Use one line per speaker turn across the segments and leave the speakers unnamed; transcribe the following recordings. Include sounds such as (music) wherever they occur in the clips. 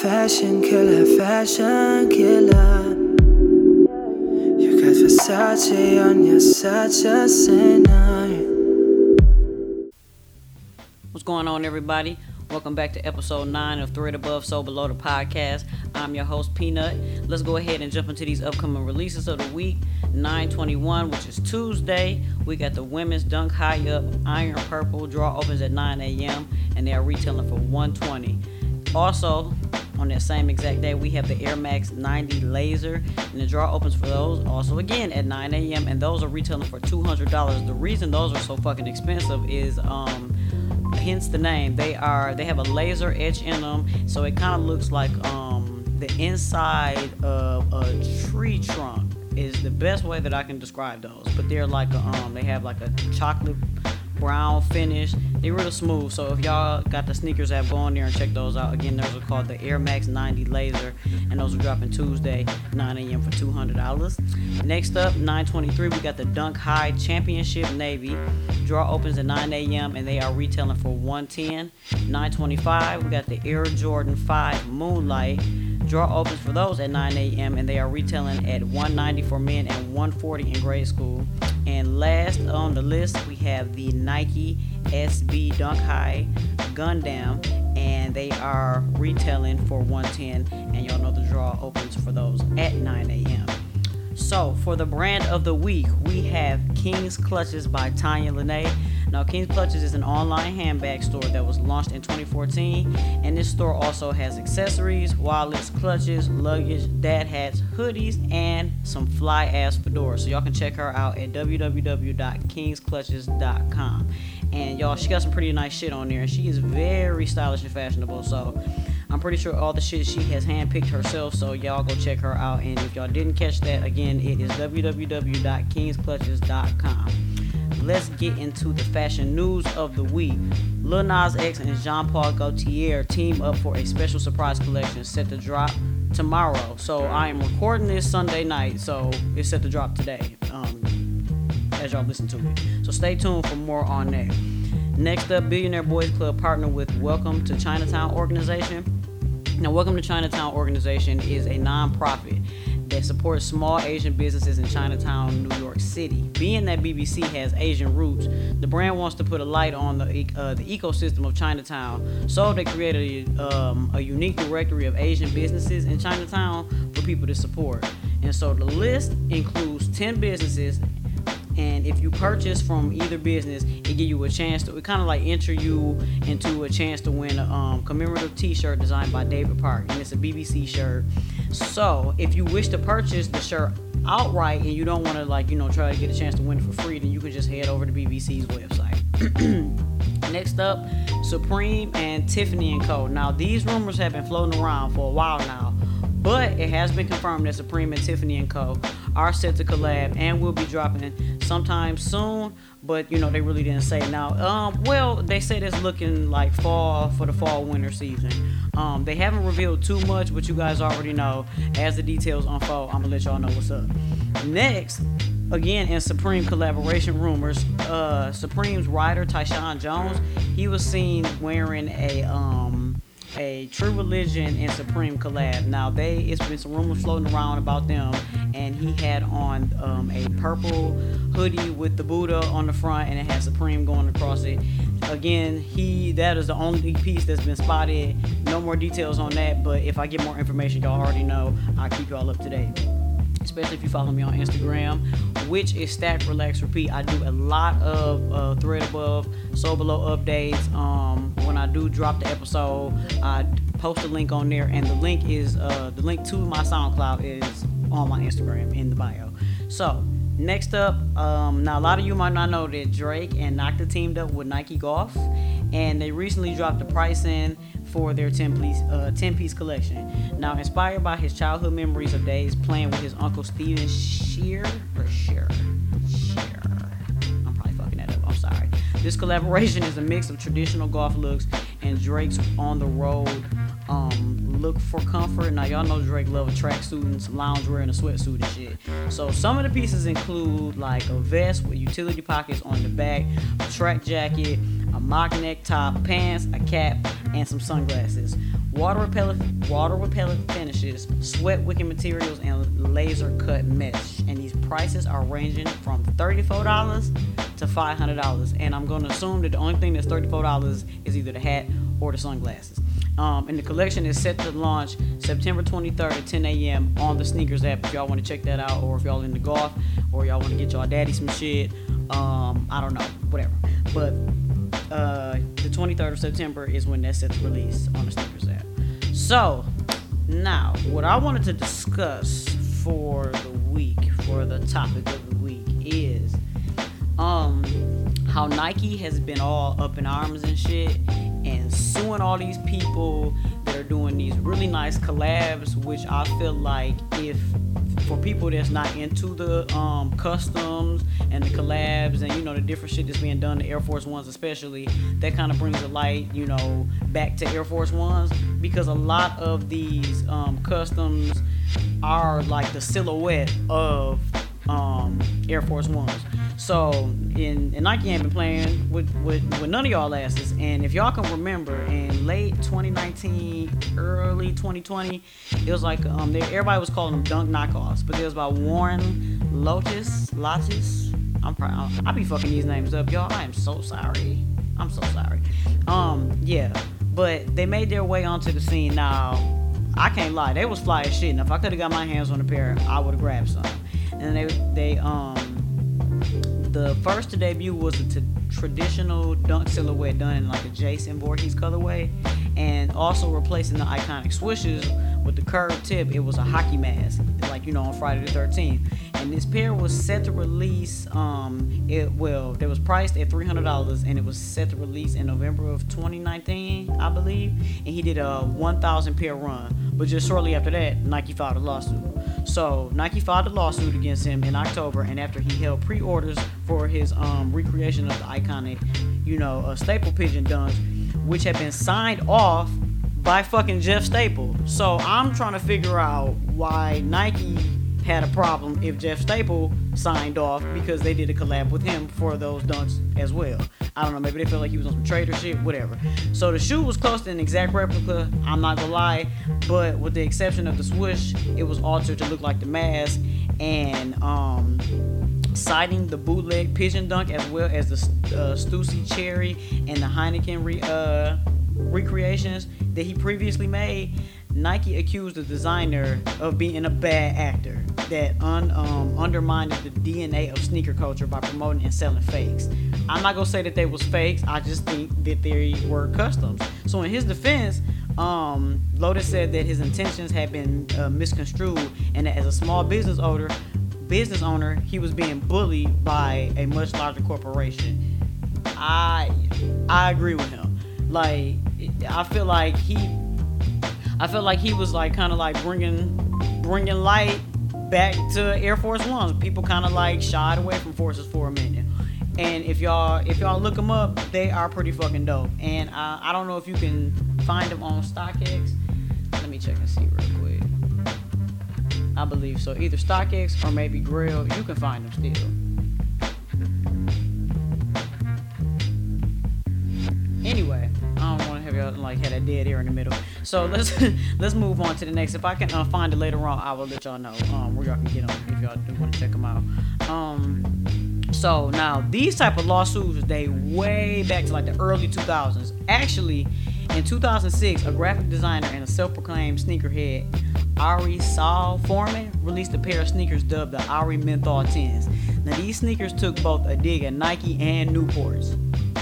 fashion killer, fashion killer. You got Versace on you, such a sinner.
What's going on, everybody? Welcome back to episode 9 of Thread Above, So Below the podcast. I'm your host, Peanut. Let's go ahead and jump into these upcoming releases of the week. 921, which is Tuesday. We got the women's Dunk High Up Iron Purple. Draw opens at 9 a.m. and they are retailing for 120 Also, on that same exact day, we have the Air Max 90 Laser, and the draw opens for those also again at 9 a.m. and those are retailing for $200. The reason those are so fucking expensive is um hence the name. They are they have a laser etch in them, so it kind of looks like um the inside of a tree trunk is the best way that I can describe those. But they're like a, um they have like a chocolate brown finish. They're real smooth. So if y'all got the sneakers app, go on there and check those out. Again, those are called the Air Max 90 Laser, and those are dropping Tuesday, 9 a.m. for $200. Next up, 923, we got the Dunk High Championship Navy. Draw opens at 9 a.m. and they are retailing for 110. 925, we got the Air Jordan 5 Moonlight. Draw opens for those at 9 a.m. and they are retailing at 190 for men and 140 in grade school. And last on the list, we have the Nike SB Dunk High Gundam, and they are retailing for 110. And y'all know the draw opens for those at 9 a.m. So, for the brand of the week, we have King's Clutches by Tanya Lene. Now, King's Clutches is an online handbag store that was launched in 2014, and this store also has accessories, wallets, clutches, luggage, dad hats, hoodies, and some fly ass fedoras. So, y'all can check her out at www.kingsclutches.com. And y'all, she got some pretty nice shit on there, and she is very stylish and fashionable. So, I'm pretty sure all the shit she has handpicked herself, so y'all go check her out. And if y'all didn't catch that, again, it is www.kingsclutches.com. Let's get into the fashion news of the week. Lil Nas X and Jean Paul Gaultier team up for a special surprise collection set to drop tomorrow. So I am recording this Sunday night, so it's set to drop today um, as y'all listen to it. So stay tuned for more on that. Next up, Billionaire Boys Club partner with Welcome to Chinatown organization. Now, Welcome to Chinatown organization is a nonprofit that supports small Asian businesses in Chinatown, New York City. Being that BBC has Asian roots, the brand wants to put a light on the, uh, the ecosystem of Chinatown. So they created a, um, a unique directory of Asian businesses in Chinatown for people to support. And so the list includes 10 businesses and if you purchase from either business it give you a chance to kind of like enter you into a chance to win a um, commemorative t-shirt designed by david park and it's a bbc shirt. So if you wish to purchase the shirt outright and you don't want to like you know try to get a chance to win it for free then you can just head over to bbc's website. (clears throat) Next up supreme and tiffany and co. Now these rumors have been floating around for a while now but it has been confirmed that Supreme and Tiffany and Co. are set to collab and will be dropping sometime soon. But you know they really didn't say now. Um, well, they said it's looking like fall for the fall winter season. Um, they haven't revealed too much, but you guys already know. As the details unfold, I'm gonna let y'all know what's up. Next, again in Supreme collaboration rumors, uh, Supreme's writer Tyshawn Jones, he was seen wearing a um a True Religion and Supreme collab. Now they it's been some rumors floating around about them, and he had on um, a purple hoodie with the Buddha on the front, and it had Supreme going across it. Again, he that is the only piece that's been spotted. No more details on that, but if I get more information, y'all already know. I'll keep y'all up to date especially if you follow me on Instagram, which is Stack Relax Repeat. I do a lot of uh, thread above, so below updates. Um, when I do drop the episode, I post a link on there, and the link is uh, the link to my SoundCloud is on my Instagram in the bio. So next up, um, now a lot of you might not know that Drake and Nocta teamed up with Nike Golf, and they recently dropped the pricing for their 10 piece, uh, 10 piece collection. Now, inspired by his childhood memories of days playing with his uncle Steven Shear, or Shear, Shear. I'm probably fucking that up. I'm sorry. This collaboration is a mix of traditional golf looks and Drake's on the road um, look for comfort. Now, y'all know Drake love a tracksuit and some loungewear and a sweatsuit and shit. So, some of the pieces include like a vest with utility pockets on the back, a track jacket, a mock neck top, pants, a cap, and some sunglasses. water repellent, water repellent finishes, sweat wicking materials, and laser cut mesh. And these prices are ranging from $34 to $500. And I'm to assume that the only thing that's $34 is either the hat or the sunglasses. Um, and the collection is set to launch September 23rd at 10 a.m. on the sneakers app. If y'all want to check that out, or if y'all into golf, or y'all want to get y'all daddy some shit, um, I don't know, whatever. But uh, the 23rd of September is when that's set to release on the sneakers app. So now, what I wanted to discuss for the week, for the topic of the week, is um how Nike has been all up in arms and shit suing all these people that are doing these really nice collabs, which I feel like if for people that's not into the um, customs and the collabs and you know the different shit that's being done the Air Force Ones especially, that kind of brings a light, you know, back to Air Force Ones because a lot of these um, customs are like the silhouette of um, Air Force Ones. So, in, and Nike ain't been playing with, with, with none of y'all asses. And if y'all can remember, in late 2019, early 2020, it was like um, they, everybody was calling them dunk knockoffs, but it was by Warren Lotus, Lotus. I'm proud. I be fucking these names up, y'all. I am so sorry. I'm so sorry. Um, yeah, but they made their way onto the scene now. I can't lie, they was fly as shit. And if I could have got my hands on a pair, I would have grabbed some. And they they um the first to debut was a t- traditional dunk silhouette done in like a Jason Voorhees colorway, and also replacing the iconic swooshes with the curved tip. It was a hockey mask, like you know on Friday the 13th. And this pair was set to release. Um, it well, it was priced at three hundred dollars, and it was set to release in November of 2019, I believe. And he did a 1,000 pair run, but just shortly after that, Nike filed a lawsuit. So Nike filed a lawsuit against him in October, and after he held pre-orders for his um, recreation of the iconic, you know, uh, staple pigeon dunks, which had been signed off by fucking Jeff Staple. So I'm trying to figure out why Nike had a problem if Jeff Staple signed off because they did a collab with him for those dunks as well. I don't know, maybe they felt like he was on some trader shit, whatever. So the shoe was close to an exact replica, I'm not gonna lie, but with the exception of the swoosh, it was altered to look like the mask and um citing the bootleg pigeon dunk as well as the uh, Stussy Cherry and the Heineken re, uh, recreations that he previously made, Nike accused the designer of being a bad actor that un, um, undermined the DNA of sneaker culture by promoting and selling fakes. I'm not gonna say that they was fakes. I just think that they were customs. So in his defense, um, Lotus said that his intentions had been uh, misconstrued, and that as a small business owner, business owner, he was being bullied by a much larger corporation. I I agree with him. Like I feel like he I felt like he was like kind of like bringing bringing light back to Air Force Ones. People kind of like shied away from forces for a minute. And if y'all if y'all look them up, they are pretty fucking dope. And uh, I don't know if you can find them on StockX. Let me check and see real quick. I believe so. Either StockX or maybe Grail. You can find them still. Anyway, I don't want to have y'all like had a dead air in the middle. So let's (laughs) let's move on to the next. If I can uh, find it later on, I will let y'all know um, where y'all can get them if y'all do want to check them out. Um, so now these type of lawsuits they way back to like the early 2000s. Actually, in 2006, a graphic designer and a self-proclaimed sneakerhead, Ari Saal Forman, released a pair of sneakers dubbed the Ari Menthol 10s. Now these sneakers took both a dig at Nike and Newports.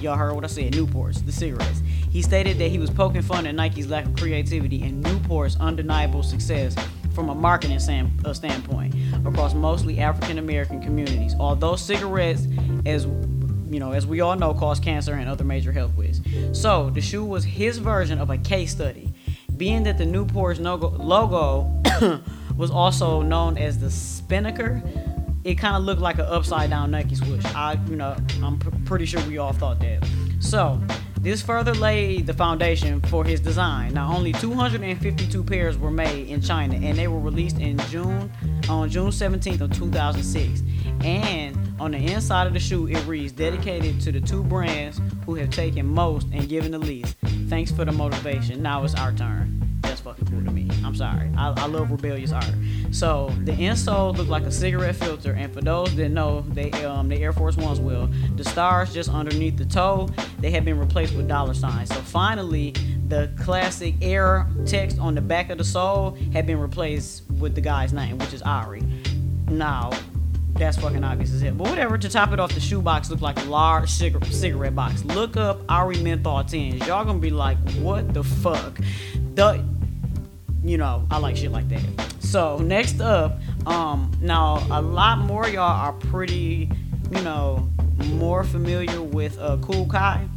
Y'all heard what I said, Newports, the cigarettes. He stated that he was poking fun at Nike's lack of creativity and Newport's undeniable success from a marketing uh, standpoint across mostly African American communities. Although cigarettes, as you know, as we all know, cause cancer and other major health risks. So the shoe was his version of a case study, being that the Newport's logo (coughs) was also known as the Spinnaker. It kind of looked like an upside down Nike swoosh. I, you know, I'm pr- pretty sure we all thought that. So this further laid the foundation for his design. Now, only 252 pairs were made in China, and they were released in June on June 17th of 2006. And on the inside of the shoe, it reads "Dedicated to the two brands who have taken most and given the least." Thanks for the motivation. Now it's our turn. Fucking cool to me. I'm sorry. I, I love rebellious art. So the insole look like a cigarette filter, and for those that know, they um the Air Force Ones will. The stars just underneath the toe, they have been replaced with dollar signs. So finally, the classic air text on the back of the sole had been replaced with the guy's name, which is Ari. Now, that's fucking obvious as hell. But whatever, to top it off, the shoebox looked like a large cigar- cigarette box. Look up Ari Menthol 10s. Y'all gonna be like, what the fuck? The, you know, I like shit like that. So next up, um, now a lot more y'all are pretty, you know, more familiar with uh, Kool Kiy.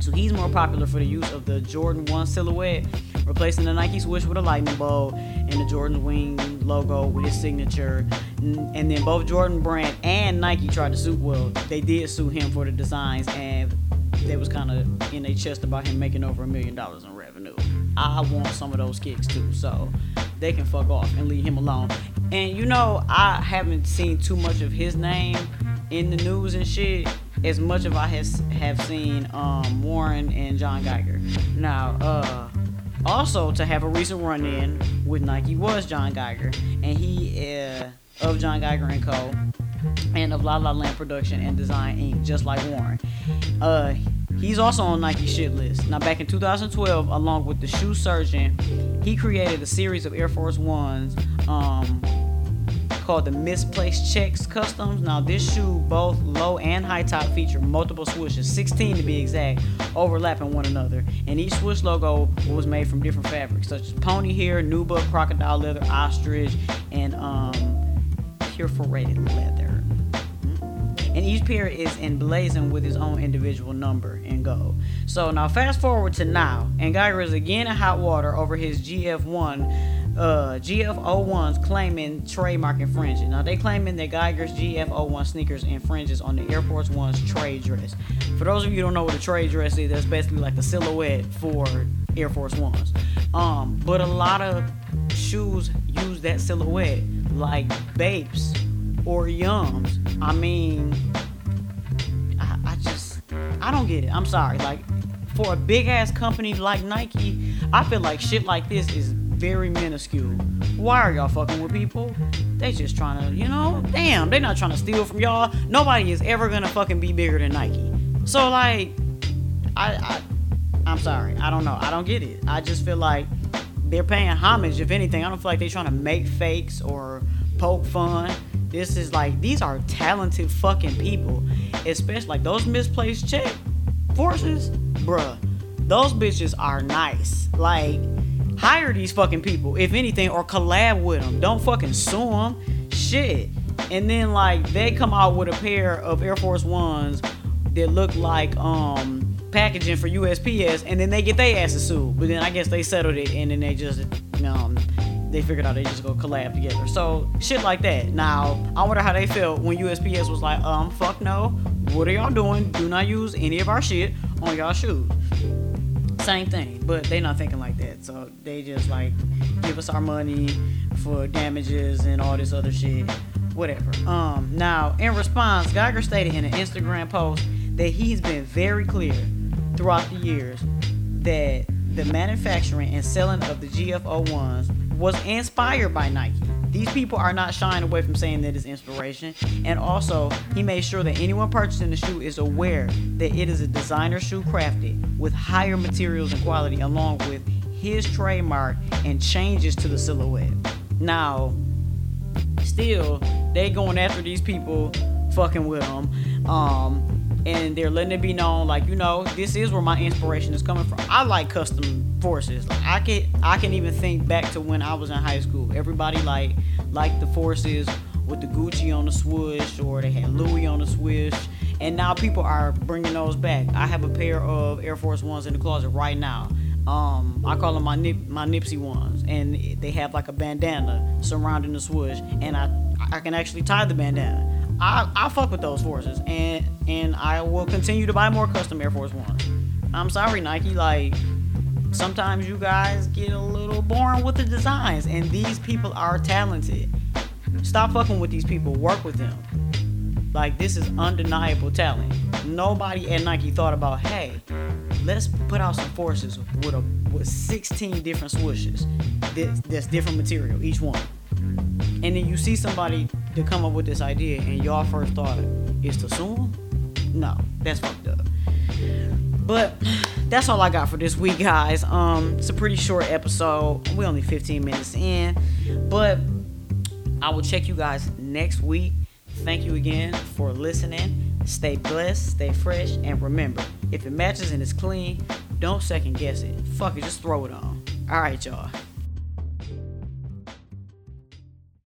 So he's more popular for the use of the Jordan 1 silhouette, replacing the Nike swoosh with a lightning bolt and the Jordan wing logo with his signature. And then both Jordan brand and Nike tried to suit, well, they did sue him for the designs, and they was kind of in their chest about him making over a million dollars in revenue. I want some of those kicks too, so they can fuck off and leave him alone. And you know, I haven't seen too much of his name in the news and shit as much as I has, have seen um, Warren and John Geiger. Now, uh, also to have a recent run-in with Nike was John Geiger, and he uh, of John Geiger and Co. and of La La Land Production and Design Inc. Just like Warren. Uh, he's also on Nike shit list. Now, back in 2012, along with the shoe surgeon, he created a series of Air Force Ones. Um, called the Misplaced Checks Customs. Now, this shoe, both low and high top, feature multiple swooshes, 16 to be exact, overlapping one another. And each swoosh logo was made from different fabrics, such as pony hair, nuba, crocodile leather, ostrich, and um, perforated leather. And each pair is emblazoned with his own individual number in gold. So now, fast forward to now, and Geiger is again in hot water over his GF1 uh, GF01s claiming trademark infringement. Now they claiming that Geiger's GF01 sneakers infringes on the Air Force One's trade dress. For those of you who don't know what a trade dress is, that's basically like the silhouette for Air Force Ones. Um, but a lot of shoes use that silhouette, like Bapes or Yums. I mean, I, I just, I don't get it. I'm sorry. Like, for a big ass company like Nike, I feel like shit like this is very minuscule. Why are y'all fucking with people? They just trying to, you know, damn, they not trying to steal from y'all. Nobody is ever gonna fucking be bigger than Nike. So like, I, I, I'm sorry, I don't know, I don't get it. I just feel like they're paying homage. If anything, I don't feel like they're trying to make fakes or poke fun. This is like these are talented fucking people, especially like those misplaced check forces, bruh. Those bitches are nice. Like hire these fucking people, if anything, or collab with them. Don't fucking sue them. Shit. And then like they come out with a pair of Air Force Ones that look like um packaging for USPS, and then they get their asses sued. But then I guess they settled it, and then they just um they figured out they just go collab together. So shit like that. Now I wonder how they felt when USPS was like, um, fuck no. What are y'all doing? Do not use any of our shit on y'all shoes. Same thing, but they not thinking like that. So they just like give us our money for damages and all this other shit. Whatever. Um now in response, Geiger stated in an Instagram post that he's been very clear throughout the years that the manufacturing and selling of the GF01s was inspired by Nike. These people are not shying away from saying that it's inspiration. And also, he made sure that anyone purchasing the shoe is aware that it is a designer shoe crafted with higher materials and quality, along with his trademark and changes to the silhouette. Now, still, they going after these people, fucking with them. Um, and they're letting it be known like you know this is where my inspiration is coming from. I like custom forces. Like i can i can even think back to when i was in high school. Everybody like like the forces with the gucci on the swoosh or they had louis on the swoosh. And now people are bringing those back. I have a pair of air force ones in the closet right now. Um, I call them my nip, my Nipsey ones, and they have like a bandana surrounding the swoosh, and I I can actually tie the bandana. I, I fuck with those forces, and and I will continue to buy more custom Air Force Ones. I'm sorry, Nike. Like sometimes you guys get a little boring with the designs, and these people are talented. Stop fucking with these people. Work with them. Like this is undeniable talent. Nobody at Nike thought about, hey, let's put out some forces with a with 16 different swooshes that's, that's different material each one and then you see somebody to come up with this idea and y'all first thought is to sue them no that's fucked up but that's all I got for this week, guys. Um, it's a pretty short episode. we only 15 minutes in, but I will check you guys next week. Thank you again for listening. Stay blessed, stay fresh, and remember, if it matches and it's clean, don't second guess it. Fuck it, just throw it on. All right, y'all.